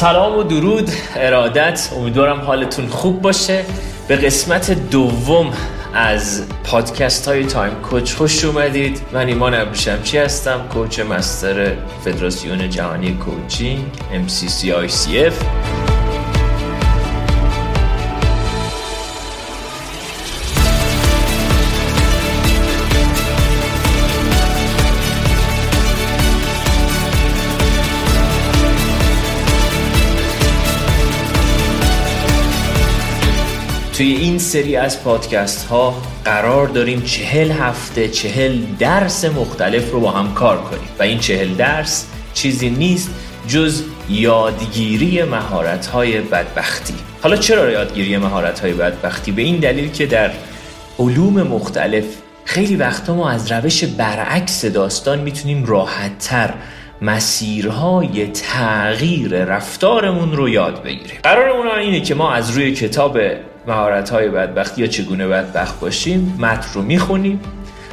سلام و درود ارادت. امیدوارم حالتون خوب باشه. به قسمت دوم از پادکست های تایم کوچ خوش اومدید. من ایمان ابریشمچی هستم کوچ مستر فدراسیون جهانی کوچینگ MCC توی این سری از پادکست ها قرار داریم چهل هفته چهل درس مختلف رو با هم کار کنیم و این چهل درس چیزی نیست جز یادگیری مهارت های بدبختی حالا چرا یادگیری مهارت های بدبختی؟ به این دلیل که در علوم مختلف خیلی وقتا ما از روش برعکس داستان می‌تونیم راحتتر مسیرهای تغییر رفتارمون رو یاد بگیریم. قرارمون اینه که ما از روی کتاب مهارت های بدبختی یا چگونه بدبخت باشیم متن رو می‌خونیم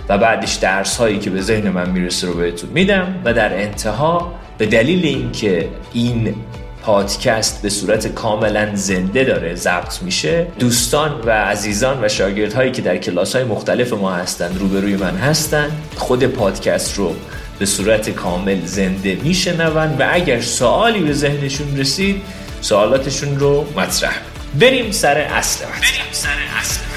و بعدش درس هایی که به ذهن من می‌رسه رو بهتون میدم و در انتها به دلیل اینکه این پادکست به صورت کاملا زنده داره ضبط میشه دوستان و عزیزان و شاگردهایی که در کلاس های مختلف ما هستن روبروی من هستن خود پادکست رو به صورت کامل زنده میشنون و اگر سوالی به ذهنشون رسید سوالاتشون رو مطرح بریم سر اصل. بریم سر اصل.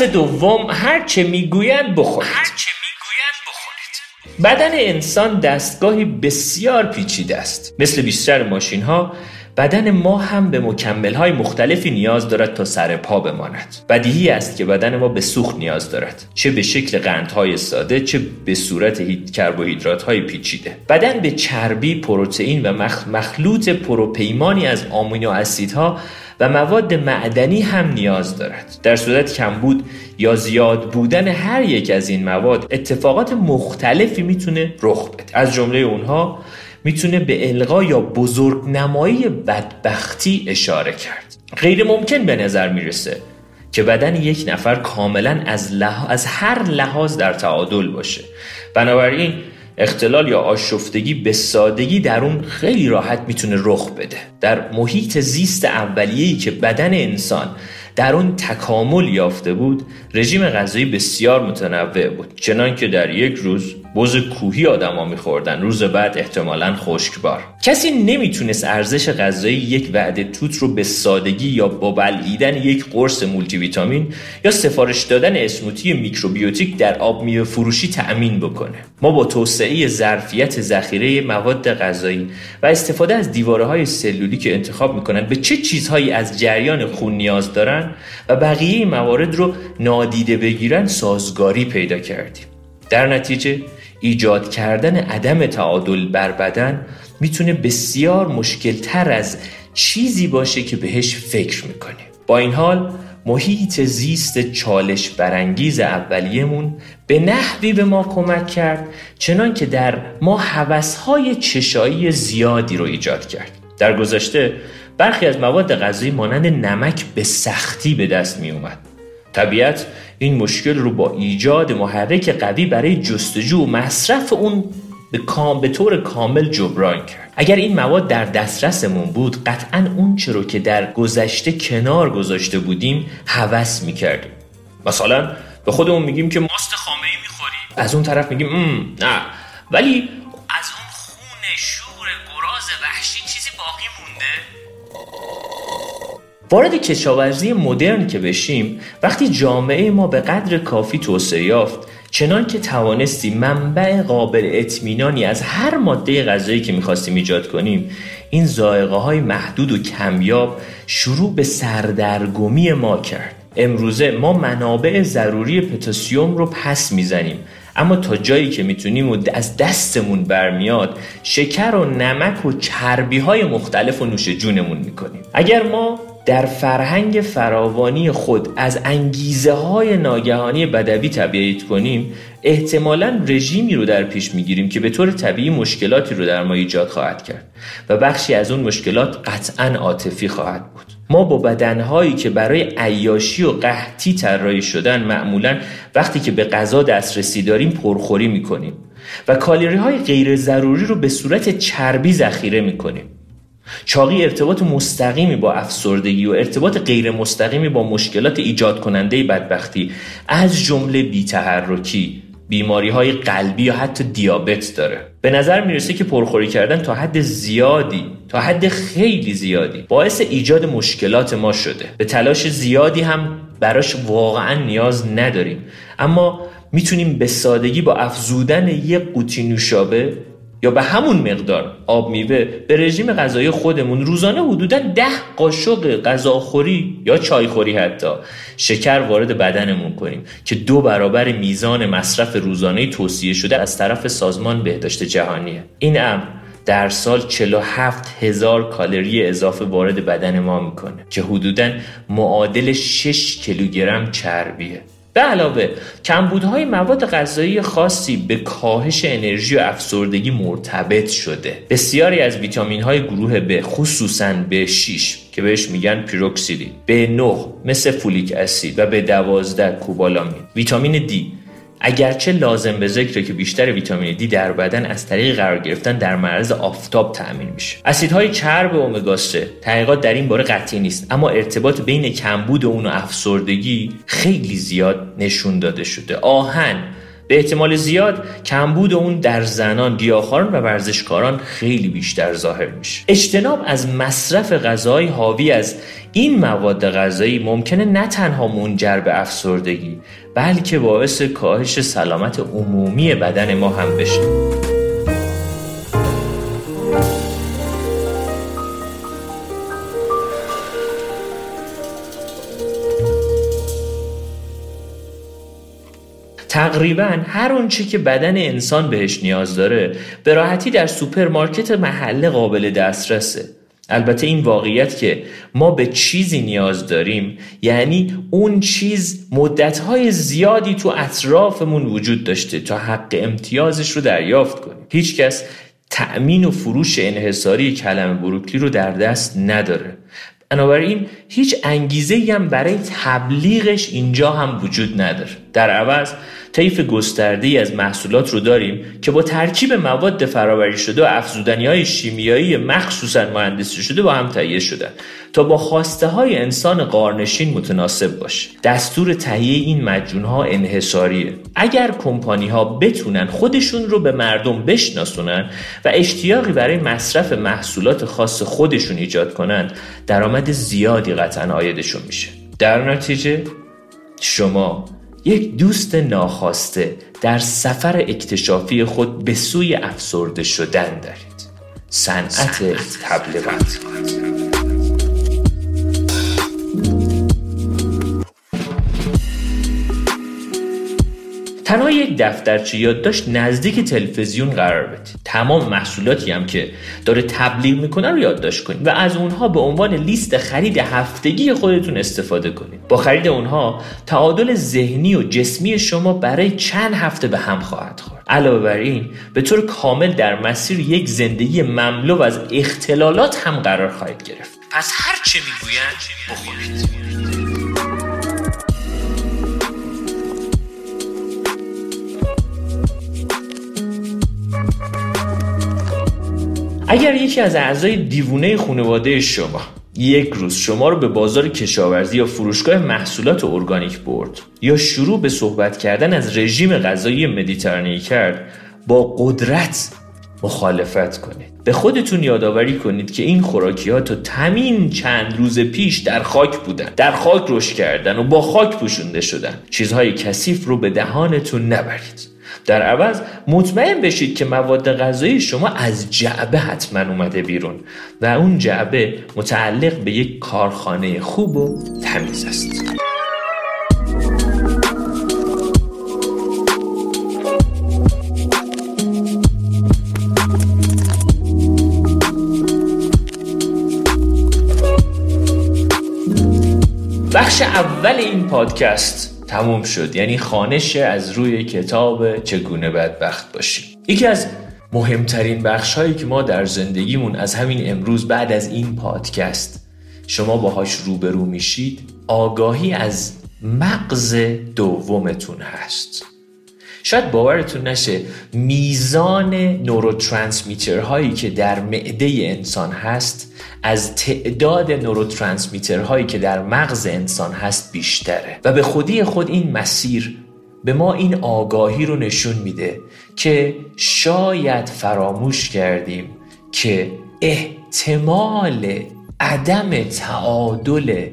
درس دوم هر چه می‌گویند بخورید. بدن انسان دستگاهی بسیار پیچیده است. مثل بیشتر ماشین ها بدن ما هم به مکمل های مختلفی نیاز دارد تا سر پا بماند. بدیهی است که بدن ما به سوخت نیاز دارد. چه به شکل قندهای ساده چه به صورت کربوهیدرات های پیچیده. بدن به چربی پروتئین و مخلوط پروپیمانی از آمینو اسیدها و مواد معدنی هم نیاز دارد. در صورت کمبود یا زیاد بودن هر یک از این مواد اتفاقات مختلفی می‌تونه رخ بده. از جمله اونها می‌تونه به القا یا بزرگ نمایی بدبختی اشاره کرد. غیر ممکن به نظر می‌رسه که بدن یک نفر کاملا از, از هر لحاظ در تعادل باشه. بنابراین اختلال یا آشفتگی به سادگی در اون خیلی راحت می‌تونه رخ بده. در محیط زیست اولیه‌ای که بدن انسان در اون تکامل یافته بود رژیم غذایی بسیار متنوع بود. چنان که در یک روز بز کوهی آدما میخوردن. روز بعد احتمالا خشکبار. کسی نمی‌تونست ارزش غذایی یک وعده توت رو به سادگی یا با بلعیدن یک قرص مولتی ویتامین یا سفارش دادن اسموتی میکروبیوتیک در آب میوه فروشی تأمین بکنه. ما با توسعه ظرفیت ذخیره مواد غذایی و استفاده از دیواره های سلولی که انتخاب می‌کنن به چه چیزهایی از جریان خون نیاز دارن و بقیه موارد رو نادیده بگیرن سازگاری پیدا کردیم. در نتیجه ایجاد کردن عدم تعادل بر بدن می‌تونه بسیار مشکل تر از چیزی باشه که بهش فکر می‌کنه. با این حال محیط زیست چالش برانگیز اولیه‌مون به نحوی به ما کمک کرد چنان که در ما حوثهای چشایی زیادی رو ایجاد کرد. در گذشته برخی از مواد غذایی مانند نمک به سختی به دست می اومد طبیعت این مشکل رو با ایجاد محرک قوی برای جستجو و مصرف اون به, کام به طور کامل جبران کرد. اگر این مواد در دسترسمون بود قطعا اون چرا که در گذشته کنار گذاشته بودیم هوس می‌کردیم. مثلا به خودمون میگیم که ماست خامه ای می‌خوریم. از اون طرف میگیم نه. ولی وارد کشاورزی مدرن که بشیم وقتی جامعه ما به قدر کافی توسعه یافت چنان که توانستیم منبع قابل اطمینانی از هر ماده غذایی که می‌خواستیم ایجاد کنیم این زائقه های محدود و کمیاب شروع به سردرگمی ما کرد. امروزه ما منابع ضروری پتاسیم رو پس می‌زنیم. اما تا جایی که می‌تونیم و از دستمون برمیاد شکر و نمک و چربی های مختلف و نوش جونمون می‌کنیم. اگر ما در فرهنگ فراوانی خود از انگیزه های ناگهانی بدوی تبعیت کنیم احتمالا رژیمی رو در پیش می‌گیریم که به طور طبیعی مشکلاتی رو در ما ایجاد خواهد کرد و بخشی از اون مشکلات قطعا عاطفی خواهد بود. ما با بدنهایی که برای عیاشی و قحطی طراحی شدن معمولا وقتی که به غذا دسترسی داریم پرخوری می‌کنیم و کالری های غیر ضروری رو به صورت چربی ذخیره می‌کنیم. چاقی ارتباط مستقیمی با افسردگی و ارتباط غیر مستقیمی با مشکلات ایجاد کننده بدبختی از جمله بیتحرکی بیماری های قلبی یا حتی دیابت داره. به نظر می‌رسه که پرخوری کردن تا حد زیادی تا حد خیلی زیادی باعث ایجاد مشکلات ما شده. به تلاش زیادی هم براش واقعا نیاز نداریم. اما می‌تونیم به سادگی با افزودن یک قوطی نوشابه یا به همون مقدار آب میوه به رژیم غذایی خودمون روزانه حدودا ده قاشق غذاخوری یا چایخوری حتی شکر وارد بدنمون کنیم که دو برابر میزان مصرف روزانه توصیه شده از طرف سازمان بهداشت جهانیه. این امر در سال 47 هزار کالری اضافه وارد بدن ما می‌کنه که حدودا معادل 6 کیلوگرم چربیه. به علاوه کمبودهای مواد غذایی خاصی به کاهش انرژی و افسردگی مرتبط شده. بسیاری از ویتامین های گروه B خصوصا به 6 که بهش میگن پیروکسیدی به 9 مثل فولیک اسید و به 12 کوبالامین. ویتامین دی اگرچه لازم به ذکره که بیشتر ویتامین دی در بدن از طریق قرار گرفتن در معرض آفتاب تأمین میشه اسیدهای چرب امگا 3 تحقیقات در این باره قطعی نیست اما ارتباط بین کمبود اون و افسردگی خیلی زیاد نشون داده شده آهن به احتمال زیاد کمبود اون در زنان، گیاهخواران و ورزشکاران خیلی بیشتر ظاهر میشه. اجتناب از مصرف غذای حاوی از این مواد غذایی ممکنه نه تنها منجر به افسردگی بلکه باعث کاهش سلامت عمومی بدن ما هم بشه. تقریبا هر اونچه که بدن انسان بهش نیاز داره به راحتی در سوپرمارکت محله قابل دسترسه البته این واقعیت که ما به چیزی نیاز داریم یعنی اون چیز مدتهای زیادی تو اطرافمون وجود داشته تا حق امتیازش رو دریافت کنیم. هیچکس تأمین و فروش انحصاری کلمه بروکلی رو در دست نداره. بنابراین هیچ انگیزه‌ای هم برای تبلیغش اینجا هم وجود نداره. در عوض طیف گسترده از محصولات رو داریم که با ترکیب مواد فرآوری شده و افزودنی های شیمیایی مخصوصا مهندسی شده با هم تهیه شدن. تا با خواسته های انسان قارنشین متناسب باشه. دستور تهیه این مجون ها انحصاریه. اگر کمپانی ها بتونن خودشون رو به مردم بشناسونن و اشتیاقی برای مصرف محصولات خاص خودشون ایجاد کنند درآمد زیادی قطعا آیدشون میشه. در نتیجه شما یک دوست ناخواسته در سفر اکتشافی خود به سوی افسرده شدن دارید. صنعت تبلیغات. تنها یک دفترچه یادداشت نزدیک تلویزیون قرار بدید تمام محصولاتی هم که داره تبلیغ می‌کنه رو یادداشت کنید و از اونها به عنوان لیست خرید هفتگی خودتون استفاده کنید. با خرید اونها تعادل ذهنی و جسمی شما برای چند هفته به هم خواهد خورد. علاوه بر این به طور کامل در مسیر یک زندگی مملو از اختلالات هم قرار خواهید گرفت. پس هر چه می‌گویند بخورید. اگر یکی از اعضای دیوونه خانواده شما یک روز شما رو به بازار کشاورزی یا فروشگاه محصولات ارگانیک برد یا شروع به صحبت کردن از رژیم غذایی مدیترانه‌ای کرد با قدرت مخالفت کنید. به خودتون یادآوری کنید که این خوراکی ها تا تمین چند روز پیش در خاک بودن. در خاک رشد کردن و با خاک پوشونده شدن. چیزهای کثیف رو به دهانتون نبرید. در عوض مطمئن بشید که مواد غذایی شما از جعبه حتما اومده بیرون و اون جعبه متعلق به یک کارخانه خوب و تمیز است. بخش اول این پادکست تموم شد. یعنی خانش از روی کتاب چگونه بدبخت باشیم. یکی از مهمترین بخش هایی که ما در زندگیمون از همین امروز بعد از این پادکست شما باهاش روبرو میشید آگاهی از مغز دومتون هست. شاید باورتون نشه میزان نوروترانسمیتر هایی که در معده انسان هست از تعداد نوروترانسمیتر هایی که در مغز انسان هست بیشتره. و به خودی خود این مسیر به ما این آگاهی رو نشون میده که شاید فراموش کردیم که احتمال عدم تعادل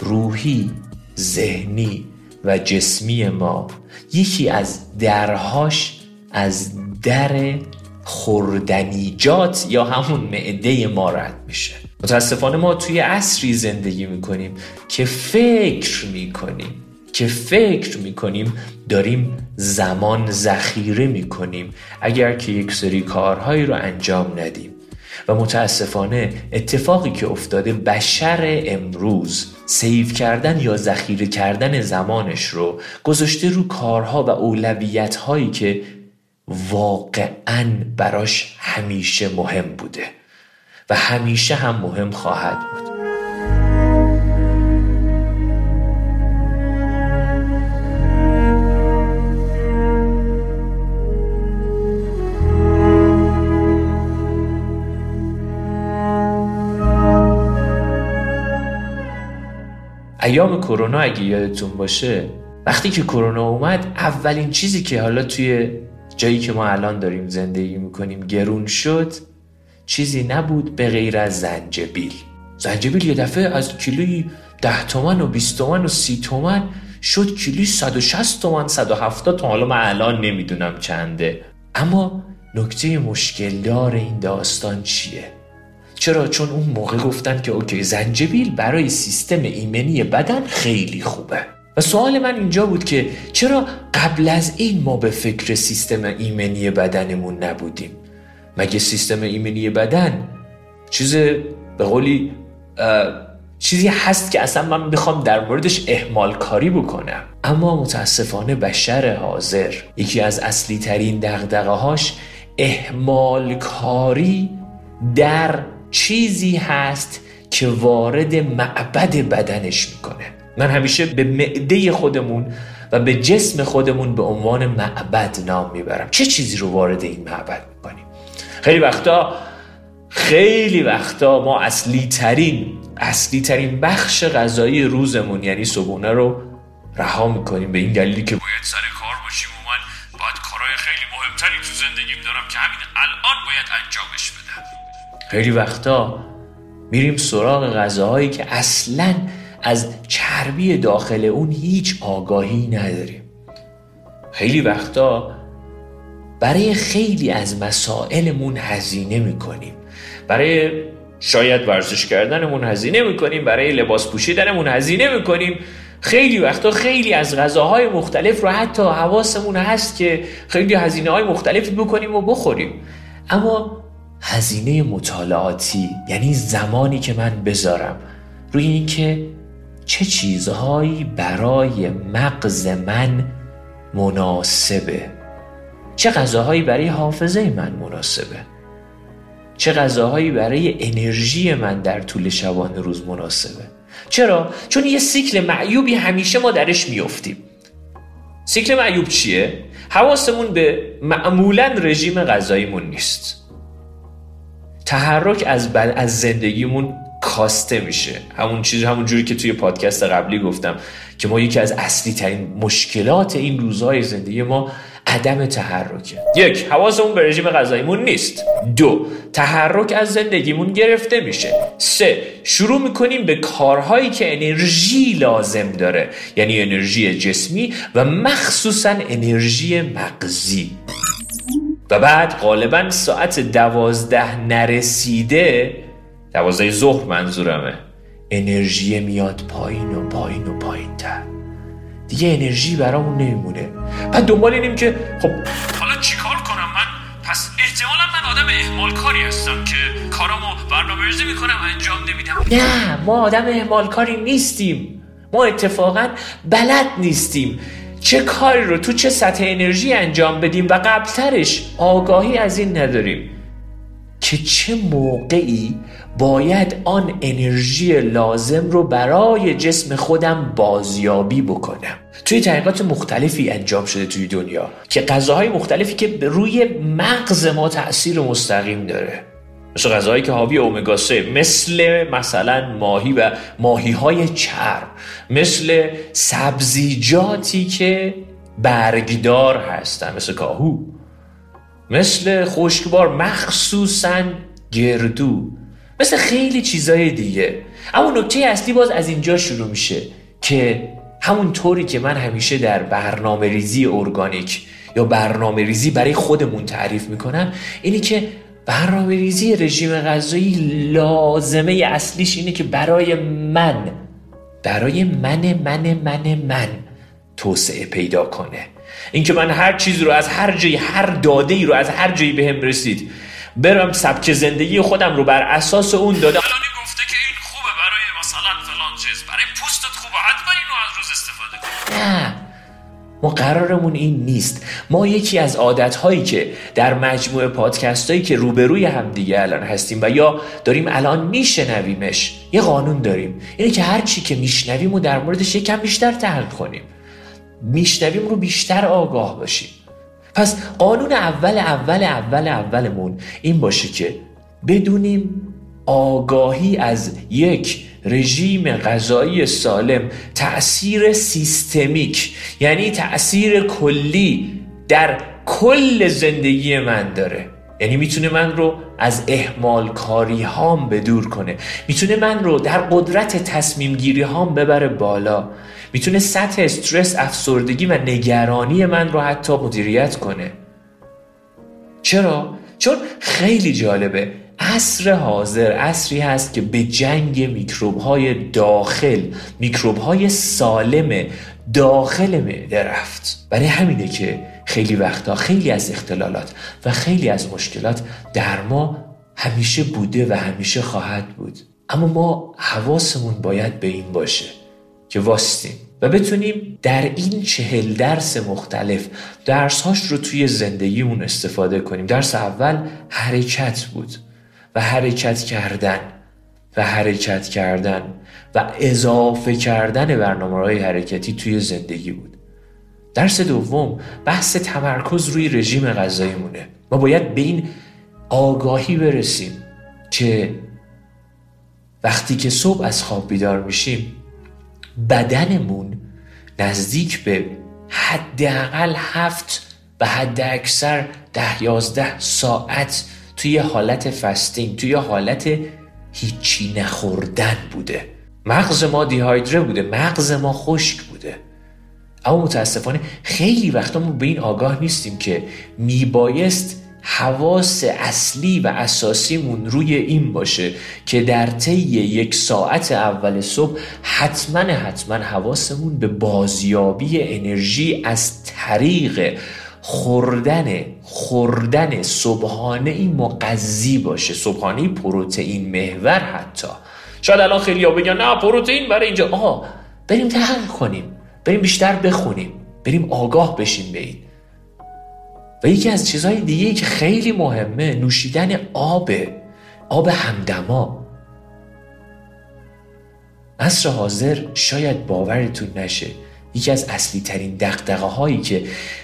روحی ذهنی و جسمی ما یکی از درهاش از در خوردنیجات یا همون معده ما رد میشه. متاسفانه ما توی عصری زندگی می‌کنیم که فکر می‌کنیم که فکر می‌کنیم داریم زمان ذخیره می‌کنیم. اگر که یک سری کارهایی رو انجام ندیم و متاسفانه اتفاقی که افتاده بشر امروز سیو کردن یا ذخیره کردن زمانش رو گذاشته رو کارها و اولویت هایی که واقعا براش همیشه مهم بوده و همیشه هم مهم خواهد بود. ایام کرونا اگه یادتون باشه وقتی که کرونا اومد اولین چیزی که حالا توی جایی که ما الان داریم زندگی می‌کنیم گرون شد چیزی نبود به غیر از زنجبیل. زنجبیل یه دفعه از کیلوی ده تومن و 20 تومن و سی تومن شد کیلوی 160 تومن 170 تومن حالا من الان نمی‌دونم چنده. اما نکته مشکلدار این داستان چیه؟ چرا؟ چون اون موقع گفتن که اوکی زنجبیل برای سیستم ایمنی بدن خیلی خوبه. و سوال من اینجا بود که چرا قبل از این ما به فکر سیستم ایمنی بدنمون نبودیم؟ مگه سیستم ایمنی بدن چیز به قولی چیزی هست که اصلا من بخوام در موردش احمال کاری بکنم؟ اما متاسفانه بشر حاضر یکی از اصلی ترین دقدقه هاش احمال کاری در چیزی هست که وارد معبد بدنش می‌کنه. من همیشه به معده خودمون و به جسم خودمون به عنوان معبد نام می‌برم. چه چیزی رو وارد این معبد می‌کنیم؟ خیلی وقتا خیلی وقتا ما اصلی ترین اصلی ترین بخش غذایی روزمون یعنی صبحونه رو رها می‌کنیم به این دلیلی که باید سر کار باشیم. و من باید کارهای خیلی مهمتری تو زندگیم دارم که همین الان باید انجامش بدم. خیلی وقتا میریم سراغ غذاهایی که اصلا از چربی داخل اون هیچ آگاهی نداریم. خیلی وقتا برای خیلی از مسائلمون هزینه می‌کنیم. برای شاید ورزش کردنمون هزینه می‌کنیم برای لباس پوشیدنمون هزینه می‌کنیم. خیلی وقتا خیلی از غذاهای مختلف رو حتی حواسمون هست که خیلی هزینه های مختلفی بکنیم و بخوریم. اما هزینه مطالعاتی یعنی زمانی که من بذارم روی اینکه چه چیزهایی برای مغز من مناسبه. چه غذاهایی برای حافظه من مناسبه. چه غذاهایی برای انرژی من در طول شبانه روز مناسبه. چرا؟ چون یه سیکل معیوبی همیشه ما درش میفتیم سیکل معیوب چیه؟ حواسمون به معمولا رژیم غذاییمون نیست. تحرک از, از زندگیمون کاسته میشه. همون چیز همون جوری که توی پادکست قبلی گفتم که ما یکی از اصلی ترین مشکلات این روزهای زندگی ما عدم تحرکه. یک حواسمون به رژیم غذاییمون نیست. دو تحرک از زندگیمون گرفته میشه. سه شروع می‌کنیم به کارهایی که انرژی لازم داره یعنی انرژی جسمی و مخصوصا انرژی مغزی. و بعد غالبا ساعت دوازده نرسیده دوازده ظهر منظورمه انرژی میاد پایین و پایین و پایین تر دیگه انرژی برامون نمیمونه. بعد دنبال اینیم که خب حالا چیکار کنم من؟ پس احتمالا من آدم احمال کاری هستم که کارامو برنامه ریزی می‌کنم انجام نمیدم. نه ما آدم احمال کاری نیستیم. ما اتفاقا بلد نیستیم. چه کاری رو تو چه سطح انرژی انجام بدیم و قبلترش آگاهی از این نداریم. که چه موقعی باید آن انرژی لازم رو برای جسم خودم بازیابی بکنم. توی تحقیقات مختلفی انجام شده توی دنیا که غذاهای مختلفی که روی مغز ما تاثیر مستقیم داره. مثل غذاهایی که حاوی اومگا 3 مثل مثلا ماهی و ماهی های چرم مثل سبزیجاتی که برگدار هستن مثل کاهو مثل خشکبار مخصوصا گردو مثل خیلی چیزای دیگه. اما نکته اصلی باز از اینجا شروع میشه که همون طوری که من همیشه در برنامه ریزی ارگانیک یا برنامه ریزی برای خودمون تعریف می‌کنم اینه که برنامه ریزی رژیم غذایی لازمه اصلیش اینه که برای من برای من من من من توسعه پیدا کنه. اینکه من هر چیز رو از هر جایی هر داده ای رو از هر جایی بهم رسید برم سبک زندگی خودم رو بر اساس اون داده ما قرارمون این نیست. ما یکی از عادتهایی که در مجموعه پادکست هایی که روبروی همدیگه الان هستیم و یا داریم الان میشنویمش یه قانون داریم. اینه که هر چی که میشنویم و در موردش یکم بیشتر تحقیق کنیم. میشنویم رو بیشتر آگاه باشیم. پس قانون اول اول اول اولمون این باشه که بدونیم آگاهی از یک رژیم غذایی سالم تأثیر سیستمیک یعنی تأثیر کلی در کل زندگی من داره. یعنی می‌تونه من رو از احمال کاری هام به دور کنه. می‌تونه من رو در قدرت تصمیم گیری هام ببره بالا. می‌تونه سطح استرس افسردگی و نگرانی من رو حتی مدیریت کنه. چرا؟ چون خیلی جالبه. عصر حاضر عصری هست که به جنگ میکروب های داخل میکروب های سالم داخل معده رفت. برای همینه که خیلی وقتا خیلی از اختلالات و خیلی از مشکلات در ما همیشه بوده و همیشه خواهد بود. اما ما حواسمون باید به این باشه که واستیم و بتونیم در این چهل درس مختلف درسهاش رو توی زندگیمون استفاده کنیم. درس اول حرکت بود. و حرکت کردن و حرکت کردن و اضافه کردن برنامه های حرکتی توی زندگی بود. درس دوم بحث تمرکز روی رژیم غذاییمونه. ما باید به این آگاهی برسیم که وقتی که صبح از خواب بیدار میشیم بدنمون نزدیک به حداقل هفت و حد اکثر ده یازده ساعت توی حالت فستینگ توی حالت هیچی نخوردن بوده. مغز ما دیهایدره بوده مغز ما خشک بوده. اما متاسفانه خیلی وقتا ما به این آگاه نیستیم که میبایست حواس اصلی و اساسیمون روی این باشه که در طی یک ساعت اول صبح حتما حتما حواسمون به بازیابی انرژی از طریق خوردن خوردن صبحانه ای مقضی باشه. صبحانه پروتئین محور حتی. شاید الان خیلی ها بگن نه پروتئین برای اینجا. آه بریم تحقیق کنیم. بریم بیشتر بخونیم. بریم آگاه بشیم به این. و یکی از چیزهای دیگه که خیلی مهمه نوشیدن آب آب همدما. عصر حاضر شاید باورتون نشه. یکی از اصلی ترین دقدقه هایی که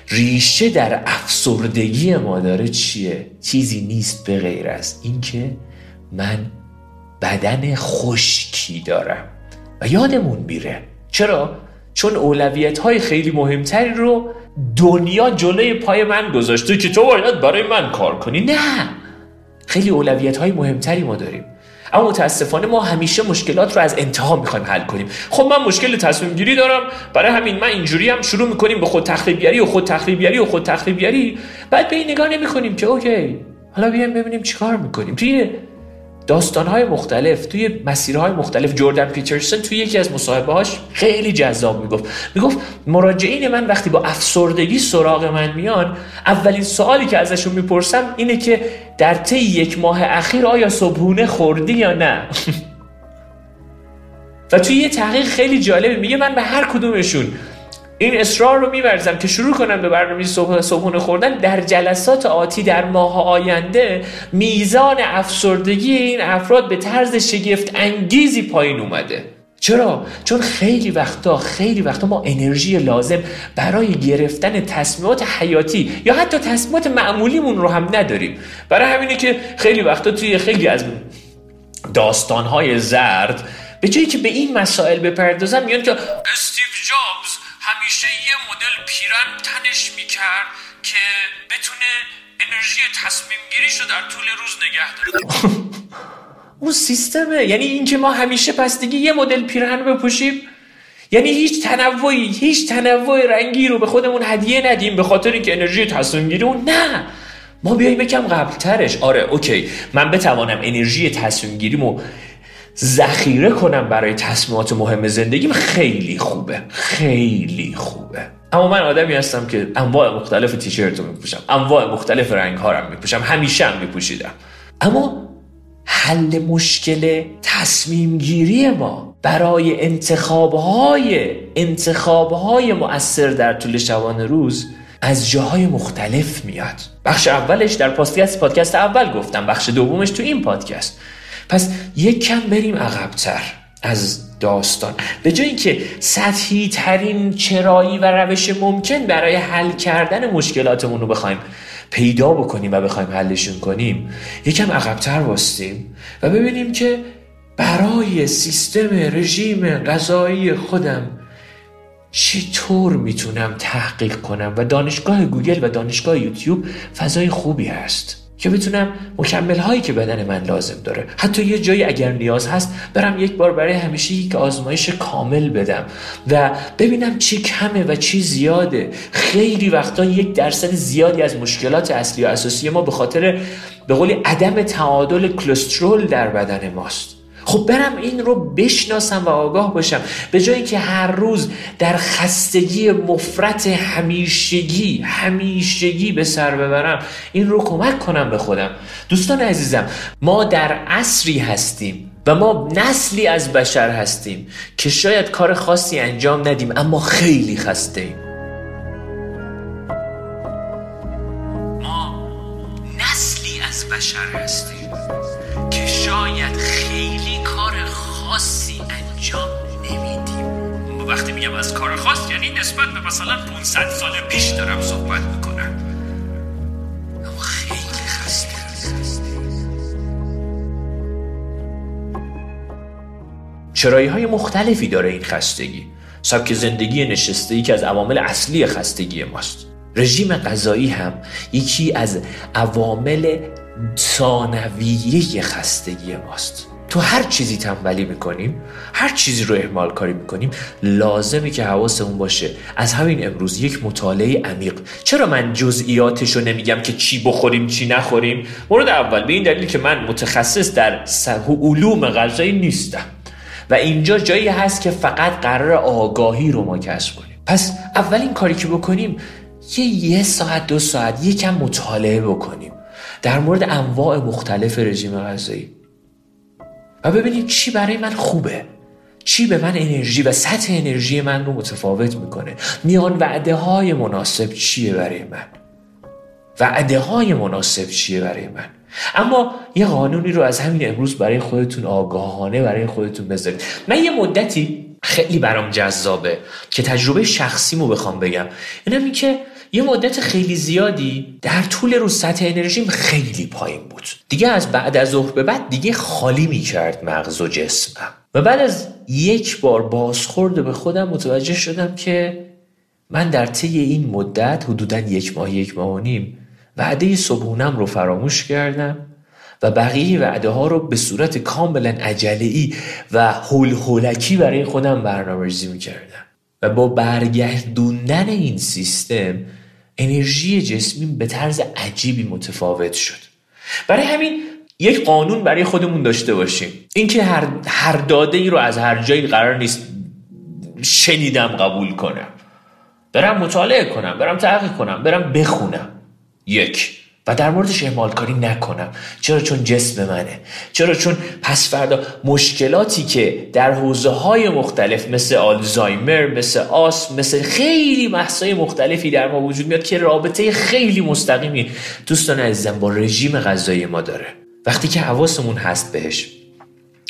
ریشه در افسردگی ما داره چیه؟ چیزی نیست به غیر از اینکه من بدن خشکی دارم و یادمون میره چرا؟ چون اولویت های خیلی مهمتری رو دنیا جلوی پای من گذاشته که تو باید برای من کار کنی نه خیلی اولویت های مهمتری ما داریم اما متاسفانه ما همیشه مشکلات رو از انتها می‌خوایم حل کنیم. خب من مشکل تصمیم گیری دارم. برای همین من اینجوری هم شروع می‌کنیم به خود تخریبیاری و خود تخریبیاری و خود تخریبیاری بعد به این نگاه نمی‌کنیم که اوکی حالا بیایم ببینیم چیکار می‌کنیم. توی داستانهای مختلف توی مسیرهای مختلف. جردن پیترسون توی یکی از مصاحبه‌هاش خیلی جذاب می‌گفت. می‌گفت مراجعین من وقتی با افسردگی سراغ من میان اولین سوالی که ازشون می‌پرسم اینه که در طی یک ماه اخیر آیا صبحونه خوردی یا نه؟ و توی یه تحقیق خیلی جالبه میگه من به هر کدومشون این اصرار رو میورزم که شروع کنم به برنامه صبح صبحونه خوردن. در جلسات آتی در ماه آینده میزان افسردگی این افراد به طرز شگفت انگیزی پایین اومده. چرا؟ چون خیلی وقتا خیلی وقتا ما انرژی لازم برای گرفتن تصمیمات حیاتی یا حتی تصمیمات معمولیمون رو هم نداریم. برای همینه که خیلی وقتا توی خیلی از داستانهای زرد به جایی که به این مسائل بپردازن میان که استیو همیشه یه مدل پیرن تنش می‌کرد که بتونه انرژی تصمیم گیریش رو در طول روز نگه داره. اون سیستمه. یعنی اینکه ما همیشه پس یه مدل پیرهن بپوشیم یعنی هیچ تنوعی هیچ تنوع رنگی رو به خودمون هدیه ندیم به خاطر اینکه انرژی تصمیم گیری نه. ما بیایم یکم قبلترش. آره اوکی. من بتوانم انرژی تصمیم گیریمو ذخیره کنم برای تصمیمات مهم زندگیم خیلی خوبه. خیلی خوبه. اما من آدمی هستم که انواع مختلف تیشرت رو میپوشم انواع مختلف رنگ ها رو میپوشم همیشه هم میپوشیدم. اما حل مشکل تصمیم گیری ما برای انتخابهای انتخابهای مؤثر در طول شبانه روز از جاهای مختلف میاد. بخش اولش در پادکست پادکست اول گفتم بخش دومش تو این پادکست. پس یک کم بریم عقبتر از داستان. به جای اینکه سطحی ترین چرایی و روش ممکن برای حل کردن مشکلاتمون رو بخوایم پیدا بکنیم و بخوایم حلشون کنیم یکم عقبتر باستیم و ببینیم که برای سیستم رژیم غذایی خودم چطور می‌تونم تحقیق کنم و دانشگاه گوگل و دانشگاه یوتیوب فضای خوبی هست. که بتونم مکمل هایی که بدن من لازم داره. حتی یه جایی اگر نیاز هست برم یک بار برای همیشه یک آزمایش کامل بدم و ببینم چی کمه و چی زیاده. خیلی وقتا یک درصد زیادی از مشکلات اصلی و اساسی ما به خاطر به قولی عدم تعادل کلسترول در بدن ماست. خب برم این رو بشناسم و آگاه باشم. به جایی که هر روز در خستگی مفرت همیشگی همیشگی به سر ببرم این رو کمک کنم به خودم. دوستان عزیزم ما در عصری هستیم و ما نسلی از بشر هستیم که شاید کار خاصی انجام ندیم اما خیلی خسته ایم. ما نسلی از بشر هستیم. شاید خیلی کار خاصی انجام نمیدیم. وقتی میگم از کار خاص یعنی نسبت به مثلا 500 سال پیش دارم صحبت می‌کنم. خیلی خسته چرایی های مختلفی داره این خستگی. سبک زندگی نشسته ای که از عوامل اصلی خستگی ماست. رژیم غذایی هم یکی از عوامل ثانویه خستگی ماست. تو هر چیزی تنبلی می‌کنیم هر چیزی رو اهمال کاری می‌کنیم لازمه که حواسمون باشه. از همین امروز یک مطالعه عمیق. چرا من جزئیاتش رو نمیگم که چی بخوریم چی نخوریم؟ مورد اول به این دلیل که من متخصص در علوم غذایی نیستم. و اینجا جایی هست که فقط قرار آگاهی رو ما کسب کنیم. پس اولین کاری که بکنیم یه یه ساعت دو ساعت یکم مطالعه بکنیم. در مورد انواع مختلف رژیم غذایی. و ببینیم چی برای من خوبه. چی به من انرژی و سطح انرژی من رو متفاوت می‌کنه. میان وعده های مناسب چیه برای من؟ وعده های مناسب چیه برای من؟ اما یه قانونی رو از همین امروز برای خودتون آگاهانه برای خودتون بذارید. من یه مدتی خیلی برام جذابه که تجربه شخصیمو بخوام بگم. اینم این که یه مدت خیلی زیادی در طول روز سطح انرژیم خیلی پایین بود. دیگه از بعد از ظهر به بعد دیگه خالی می‌کرد مغز و جسمم و بعد از یک بار بازخورده به خودم متوجه شدم که من در طی این مدت حدودا یک ماه یک ماه و نیم وعده صبحونم رو فراموش کردم و بقیه وعده ها رو به صورت کاملا عجله و هول هولکی برای خودم برنامه ریزی می‌کردم. و با برگردوندن این سیستم انرژی جسمی به طرز عجیبی متفاوت شد. برای همین یک قانون برای خودمون داشته باشیم. اینکه هر هر داده ای رو از هر جایی قرار نیست شنیدم قبول کنم. برم مطالعه کنم برم تحقیق کنم برم بخونم. یک. و در موردش اعمال کاری نکنم. چرا چون جسم منه؟ چرا چون پس فردا مشکلاتی که در حوزه های مختلف مثل آلزایمر مثل آس مثل خیلی محصای مختلفی در ما وجود میاد که رابطه خیلی مستقیمی دوستان عزیزم با رژیم غذایی ما داره. وقتی که حواسمون هست بهش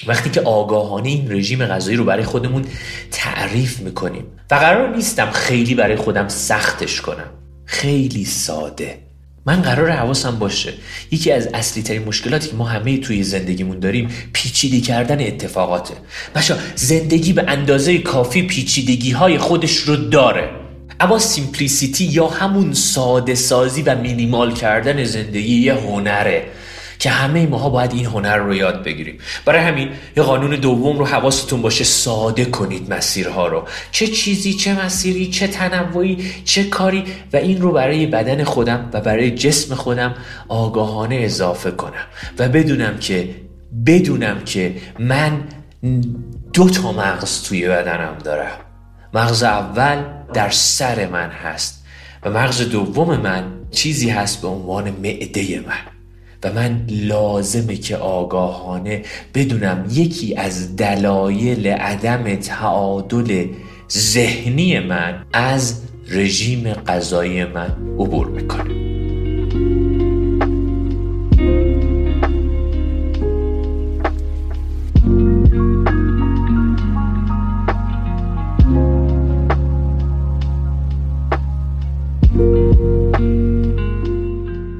وقتی که آگاهانه این رژیم غذایی رو برای خودمون تعریف می‌کنیم. و قرار نیستم خیلی برای خودم سختش کنم. خیلی ساده. من قرار حواسم باشه. یکی از اصلی ترین مشکلاتی که ما همه توی زندگیمون داریم پیچیده کردن اتفاقاته. بچه زندگی به اندازه کافی پیچیدگی های خودش رو داره. اما سیمپلیسیتی یا همون ساده سازی و مینیمال کردن زندگی یه هنره. که همه ماها باید این هنر رو یاد بگیریم. برای همین یه قانون دوم رو حواستون باشه ساده کنید مسیرها رو. چه چیزی چه مسیری چه تنوعی چه کاری و این رو برای بدن خودم و برای جسم خودم آگاهانه اضافه کنم. و بدونم که بدونم که من دو تا مغز توی بدنم دارم. مغز اول در سر من هست و مغز دوم من چیزی هست به عنوان معده من. من لازمه که آگاهانه بدونم یکی از دلایل عدم تعادل ذهنی من از رژیم غذایی من عبور می‌کنه.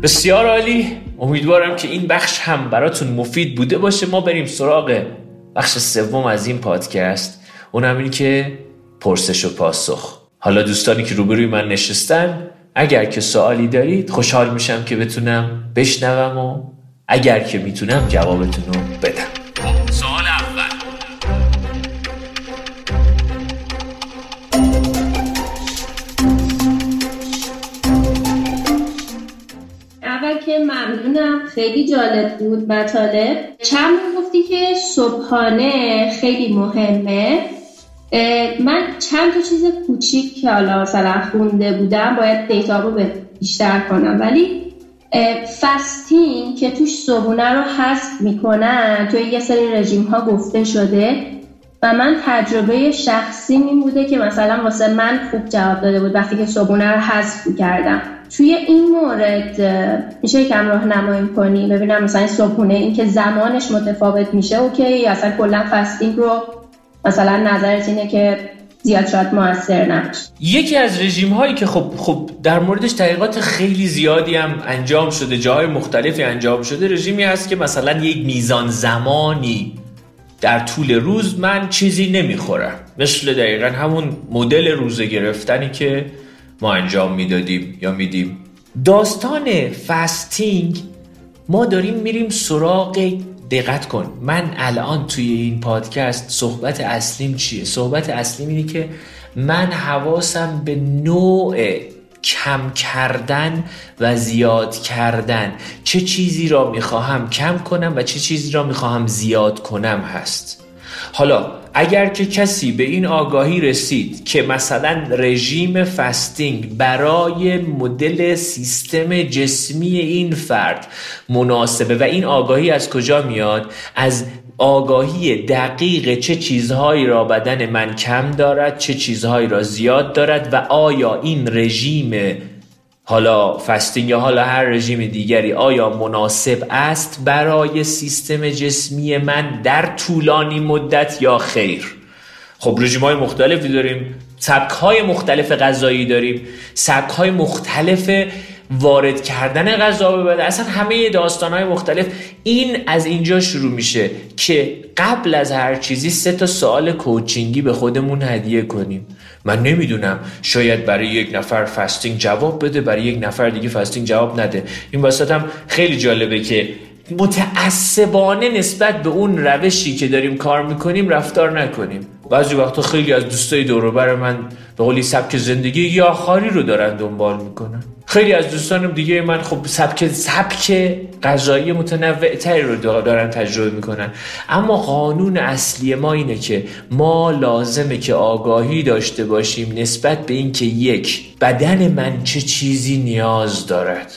بسیار عالی. امیدوارم که این بخش هم براتون مفید بوده باشه. ما بریم سراغ بخش سوم از این پادکست. اونم این که پرسش و پاسخ. حالا دوستانی که روبروی من نشستن اگر که سوالی دارید خوشحال میشم که بتونم بشنوم و اگر که می‌تونم جوابتون رو بدم. خیلی جالب بود مطالب چند گفتی که صبحانه خیلی مهمه. من چند تا چیز کوچیک که حالا مثلا خونده بودم باید دیتا رو بیشتر کنم. ولی فستین که توش صبحونه رو حذف می‌کنن توی یه سری رژیم ها گفته شده. من تجربه شخصی این بوده که مثلا واسه من خوب جواب داده بود وقتی که صبحونه رو حذف کردم توی این مورد میشه یکم راهنمایی کنی؟ ببینم مثلا صبحونه این که زمانش متفاوت میشه اوکی؟ اصلا کلا فستینگ رو مثلا نظرت اینه که زیاد شاید موثر یکی از رژیم هایی که خب خب در موردش تحقیقات خیلی زیادی هم انجام شده جای مختلفی انجام شده رژیمی هست که مثلا یک میزان زمانی در طول روز من چیزی نمی‌خورم. مثل دقیقا همون مدل روزه گرفتنی که ما انجام می‌دادیم یا میدیم. داستان فستینگ ما داریم میریم سراغ دقت کن. من الان توی این پادکست صحبت اصلیم چیه؟ صحبت اصلیم اینه که من حواسم به نوع کم کردن و زیاد کردن. چه چیزی را می‌خواهم کم کنم و چه چیزی را می‌خواهم زیاد کنم هست؟ حالا اگر که کسی به این آگاهی رسید که مثلا رژیم فستینگ برای مدل سیستم جسمی این فرد مناسبه و این آگاهی از کجا میاد؟ از آگاهی دقیق چه چیزهایی را بدن من کم دارد چه چیزهایی را زیاد دارد و آیا این رژیم حالا فستینگ یا حالا هر رژیم دیگری آیا مناسب است برای سیستم جسمی من در طولانی مدت یا خیر؟ خب رژیم های مختلفی داریم سبک های مختلف غذایی داریم سبک های مختلف وارد کردن غذا به اصلا همه داستان های مختلف این از اینجا شروع میشه که قبل از هر چیزی سه تا سوال کوچینگی به خودمون هدیه کنیم. من نمی‌دونم شاید برای یک نفر فستینگ جواب بده برای یک نفر دیگه فستینگ جواب نده. این واسط هم خیلی جالبه که متعصبانه نسبت به اون روشی که داریم کار می‌کنیم رفتار نکنیم. بعضی وقتا خیلی از دوستای دوروبر من به قولی سبک زندگی یا خاری رو دارن دنبال می‌کنن. خیلی از دوستانم دیگه من خب سبک سبک غذایی متنوع تری رو دارن تجربه می‌کنن. اما قانون اصلی ما اینه که ما لازمه که آگاهی داشته باشیم نسبت به اینکه یک بدن من چه چیزی نیاز دارد.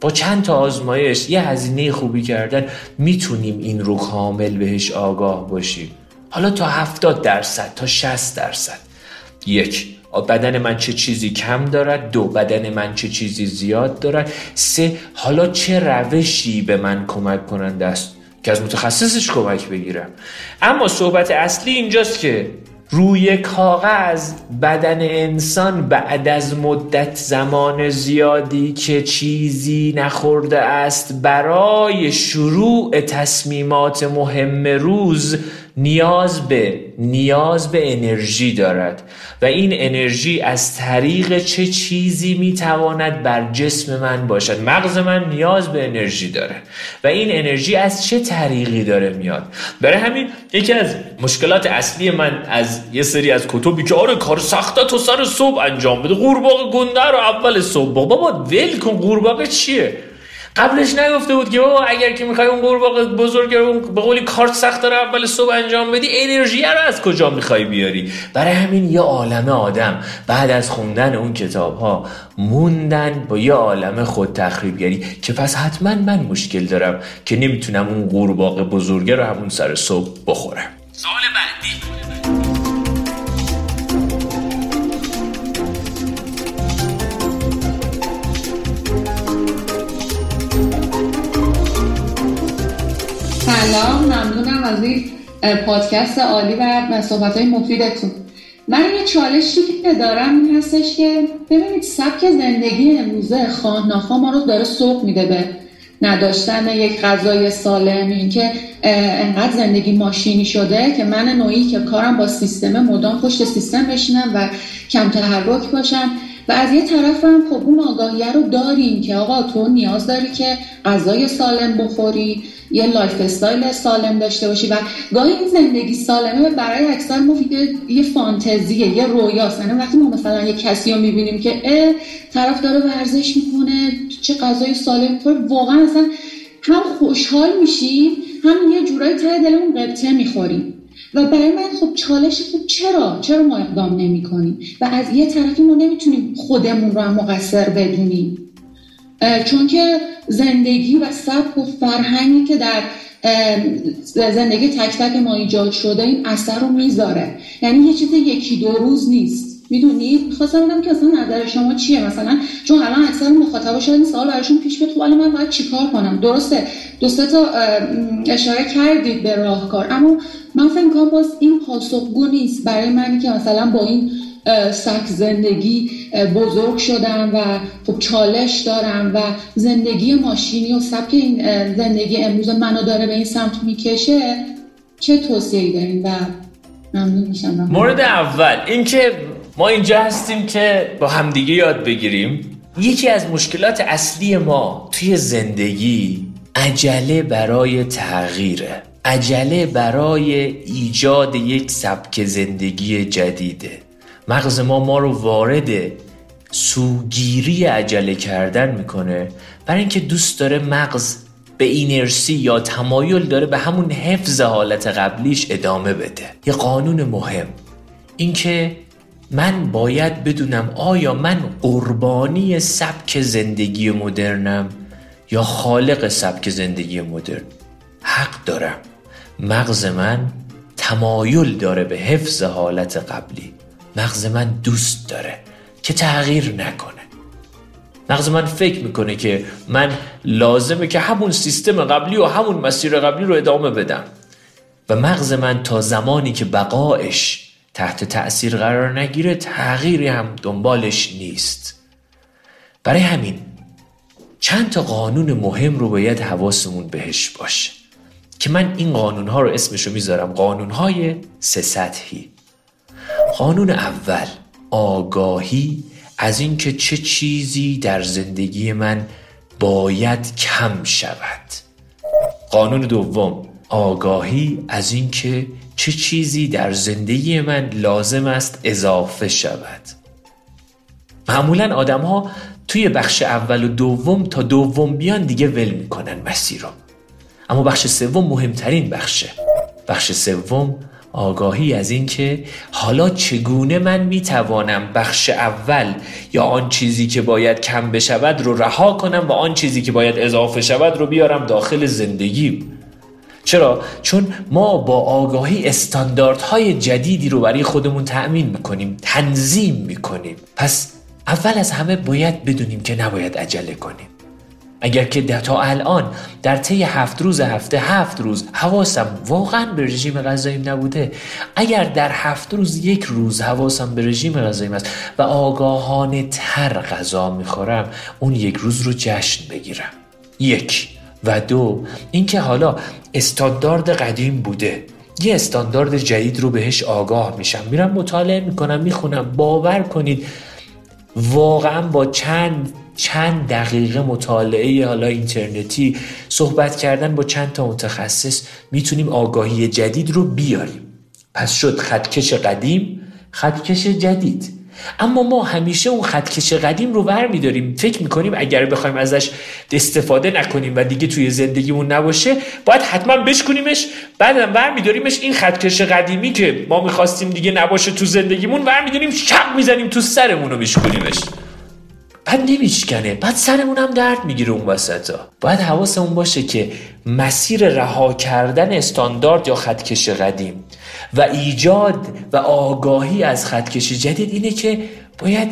با چند تا آزمایش یه هزینه خوبی کردن می‌تونیم این رو کامل بهش آگاه باشیم. حالا تا 70 درصد تا 60 درصد. یک بدن من چه چیزی کم دارد؟ دو بدن من چه چیزی زیاد دارد؟ سه حالا چه روشی به من کمک کننده است که از متخصصش کمک بگیرم؟ اما صحبت اصلی اینجاست که روی کاغذ بدن انسان بعد از مدت زمان زیادی که چیزی نخورده است برای شروع تصمیمات مهم روز نیاز به نیاز به انرژی دارد. و این انرژی از طریق چه چیزی می‌تواند بر جسم من باشد؟ مغز من نیاز به انرژی داره. و این انرژی از چه طریقی داره میاد؟ برای همین یکی از مشکلات اصلی من از یه سری از کتبی که آره کار سخته تو سر صبح انجام بده. قورباغه گنده رو اول صبح. بابا ول کن قورباغه چیه؟ قبلش نگفته بود که بابا اگر که می‌خوای اون قورباغه بزرگ رو به قولی کارت سخت رو اول صبح انجام بدی انرژی رو از کجا می‌خوای بیاری؟ برای همین یه عالم آدم بعد از خوندن اون کتاب ها موندن با یه عالم خود تخریبگری که پس حتما من مشکل دارم که نمی‌تونم اون قورباغه بزرگه رو همون سر صبح بخورم. سوال بعدی. سلام ممنونم از این پادکست عالی و صحبت های مفیدتون. من یه چالشی که دارم این هستش که ببینید سبک زندگی امروزه خواه ناخواه ما رو داره سوق میده به نداشتن یک غذای سالم این که انقدر زندگی ماشینی شده که من نوعی که کارم با سیستم مدام پشت سیستم بشینم و کم تحرک باشم. و از یه طرف هم خب اون آگاهیه رو داریم که آقا تو نیاز داری که غذای سالم بخوری یه lifestyle سالم داشته باشی و گاهی این زندگی سالمه برای اکثر ما یه فانتزیه یه رویاست. یعنی وقتی ما مثلا یه کسی رو می‌بینیم که اه طرف داره ورزش می‌کنه چه غذای سالم می‌خوره واقعا اصلا هم خوشحال میشیم هم یه جورایی ته دلمون قبطه می‌خوریم. و برای من خب چالش خب چرا؟ چرا ما اقدام نمی کنیم و از یه طرفی ما نمی‌تونیم خودمون رو هم مقصر بدونیم. چون که زندگی و سبک و فرهنگی که در زندگی تک تک ما ایجاد شده این اثر رو می‌ذاره. یعنی یه چیز یکی دو روز نیست. می‌دونید خواستم بدم که اصلا نظر شما چیه مثلا؟ چون الان اکثر مخاطبا شاید سوال براشون پیش بیاد خب من باید چیکار کنم؟ درسته دو تا اشاره کردید به راهکار اما من فکر کنم باز این پاسخگو نیست برای منی که مثلا با این سک زندگی بزرگ شدم و خب چالش دارم و زندگی ماشینی و سبک این زندگی امروز منو داره به این سمت می‌کشه چه توصیه داریم و مورد اول اینکه ما اینجا هستیم که با همدیگه یاد بگیریم. یکی از مشکلات اصلی ما توی زندگی عجله برای تغییره. عجله برای ایجاد یک سبک زندگی جدیده. مغز ما ما رو وارد سوگیری عجله کردن می‌کنه. برای اینکه دوست داره مغز به اینرسی یا تمایل داره به همون حفظ حالت قبلیش ادامه بده. یه قانون مهم اینکه من باید بدونم آیا من قربانی سبک زندگی مدرنم یا خالق سبک زندگی مدرن؟ حق دارم. مغز من تمایل داره به حفظ حالت قبلی. مغز من دوست داره که تغییر نکنه. مغز من فکر می‌کنه که من لازمه که همون سیستم قبلی و همون مسیر قبلی رو ادامه بدم. و مغز من تا زمانی که بقایش تحت تأثیر قرار نگیره تغییری هم دنبالش نیست. برای همین چند تا قانون مهم رو باید حواسمون بهش باشه که من این قانون ها رو اسمش رو می‌ذارم قانون های سه سطحی. قانون اول آگاهی از اینکه چه چیزی در زندگی من باید کم شود. قانون دوم آگاهی از اینکه چه چیزی در زندگی من لازم است اضافه شود. معمولا آدم ها توی بخش اول و دوم تا دوم بیان دیگه ول می‌کنن مسیر رو. اما بخش سوم مهمترین بخشه. بخش سوم آگاهی از اینکه حالا چگونه من می‌توانم بخش اول یا آن چیزی که باید کم بشود رو رها کنم و آن چیزی که باید اضافه شود رو بیارم داخل زندگیم. چرا؟ چون ما با آگاهی استانداردهای جدیدی رو برای خودمون تأمین می‌کنیم تنظیم می‌کنیم. پس اول از همه باید بدونیم که نباید عجله کنیم. اگر که تا الان در طی هفت روز هفته هفت روز حواسم واقعا به رژیم غذاییم نبوده اگر در هفت روز یک روز حواسم به رژیم غذاییم است و آگاهانه تر غذا می‌خورم اون یک روز رو جشن بگیرم. یک و دو اینکه حالا استاندارد قدیم بوده. یه استاندارد جدید رو بهش آگاه میشم. میرم مطالعه می‌کنم می‌خونم. باور کنید واقعا با چند چند دقیقه مطالعه حالا اینترنتی صحبت کردن با چند تا متخصص می‌تونیم آگاهی جدید رو بیاریم. پس شد خطکش قدیم خطکش جدید. اما ما همیشه اون خطکش قدیم رو ور میداریم. فکر می‌کنیم اگر بخوایم ازش استفاده نکنیم و دیگه توی زندگیمون نباشه باید حتما بشکنیمش بعدم ور میداریمش این خطکش قدیمی که ما می‌خواستیم دیگه نباشه تو زندگیمون ور میداریم شب می‌زنیم تو سرمون رو بشکنیمش بعد نمیشکنه. بعد سرمون هم درد می‌گیره اون وسط ها باید حواسمون باشه که مسیر رها کردن استاندارد یا خطکش قدیم. و ایجاد و آگاهی از خطکش جدید اینه که باید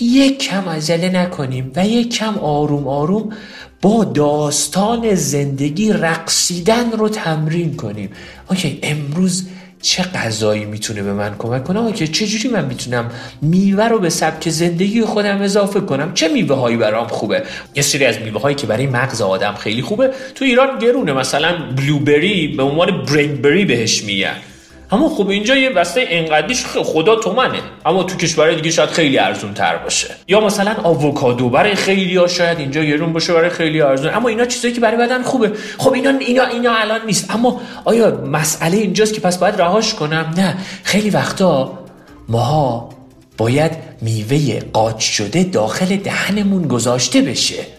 یک کم عجله نکنیم و یک کم آروم آروم با داستان زندگی رقصیدن رو تمرین کنیم. اوکی امروز چه غذایی می‌تونه به من کمک کنه؟ که چجوری من می‌تونم میوه رو به سبک زندگی خودم اضافه کنم؟ چه میوه هایی برام خوبه؟ یه سری از میوه هایی که برای مغز آدم خیلی خوبه. تو ایران گرونه مثلا بلوبری به عنوان برینبری بهش میگن. اما خب اینجا یه بسته انقدیش خدا تو منه اما تو کشور دیگه شاید خیلی ارزون تر باشه. یا مثلا آووکادو برای خیلی ها شاید اینجا گرون باشه برای خیلی ارزون. اما اینا چیزایی که برای بدن خوبه. خب اینا اینا اینا الان نیست. اما آیا مسئله اینجاست که پس باید رهاش کنم؟ نه. خیلی وقتا ماها باید میوه قاچ شده داخل دهنمون گذاشته بشه.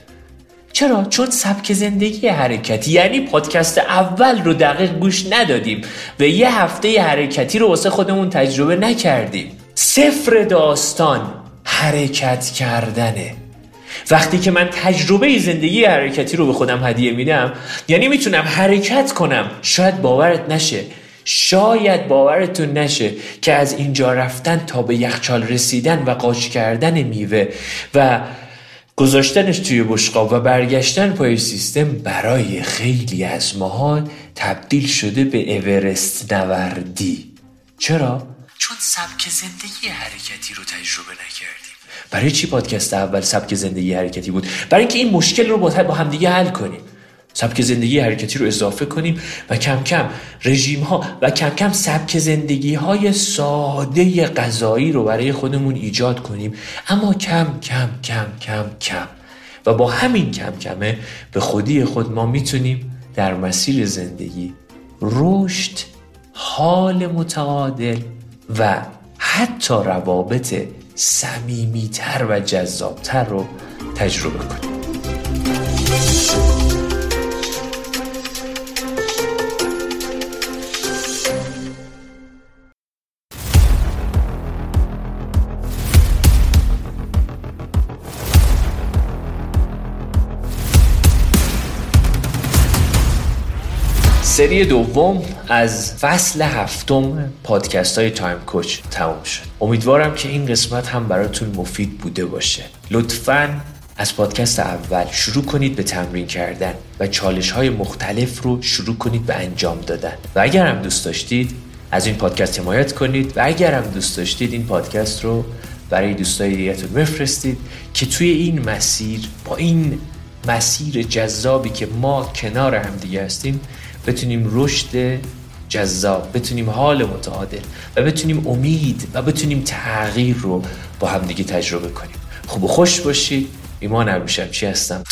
چرا؟ چون سبک زندگی حرکتی یعنی پادکست اول رو دقیق گوش ندادیم و یه هفته حرکتی رو واسه خودمون تجربه نکردیم. صفر داستان حرکت کردنه. وقتی که من تجربه زندگی حرکتی رو به خودم هدیه میدم یعنی می‌تونم حرکت کنم. شاید باورت نشه. شاید باورتون نشه که از اینجا رفتن تا به یخچال رسیدن و قاچ کردن میوه و گذاشتنش توی بشقاب و برگشتن پای سیستم برای خیلی از ماها تبدیل شده به اورست نوردی چرا؟ چون سبک زندگی حرکتی رو تجربه نکردیم برای چی پادکست اول سبک زندگی حرکتی بود؟ برای اینکه این مشکل رو با همدیگه حل کنیم سبک زندگی حرکتی رو اضافه کنیم و کم کم رژیم ها و کم کم سبک زندگی های ساده غذایی رو برای خودمون ایجاد کنیم. اما کم کم کم کم کم. و با همین کم کمه به خودی خود ما می‌تونیم در مسیر زندگی رشد حال متعادل و حتی روابط صمیمیتر و جذابتر رو تجربه کنیم. سری دوم از فصل هفتم پادکست های تایم کوچ تموم شد. امیدوارم که این قسمت هم براتون مفید بوده باشه. لطفا از پادکست اول شروع کنید به تمرین کردن و چالش های مختلف رو شروع کنید به انجام دادن. و اگر هم دوست داشتید از این پادکست حمایت کنید و اگر هم دوست داشتید این پادکست رو برای دوستای دیگهتون بفرستید که توی این مسیر با این مسیر جذابی که ما کنار هم دیگه هستیم بتونیم رشد جذاب بتونیم حال متعادل و بتونیم امید و بتونیم تغییر رو با همدیگه تجربه کنیم. خوب خوش باشید. ایمان چی هستم؟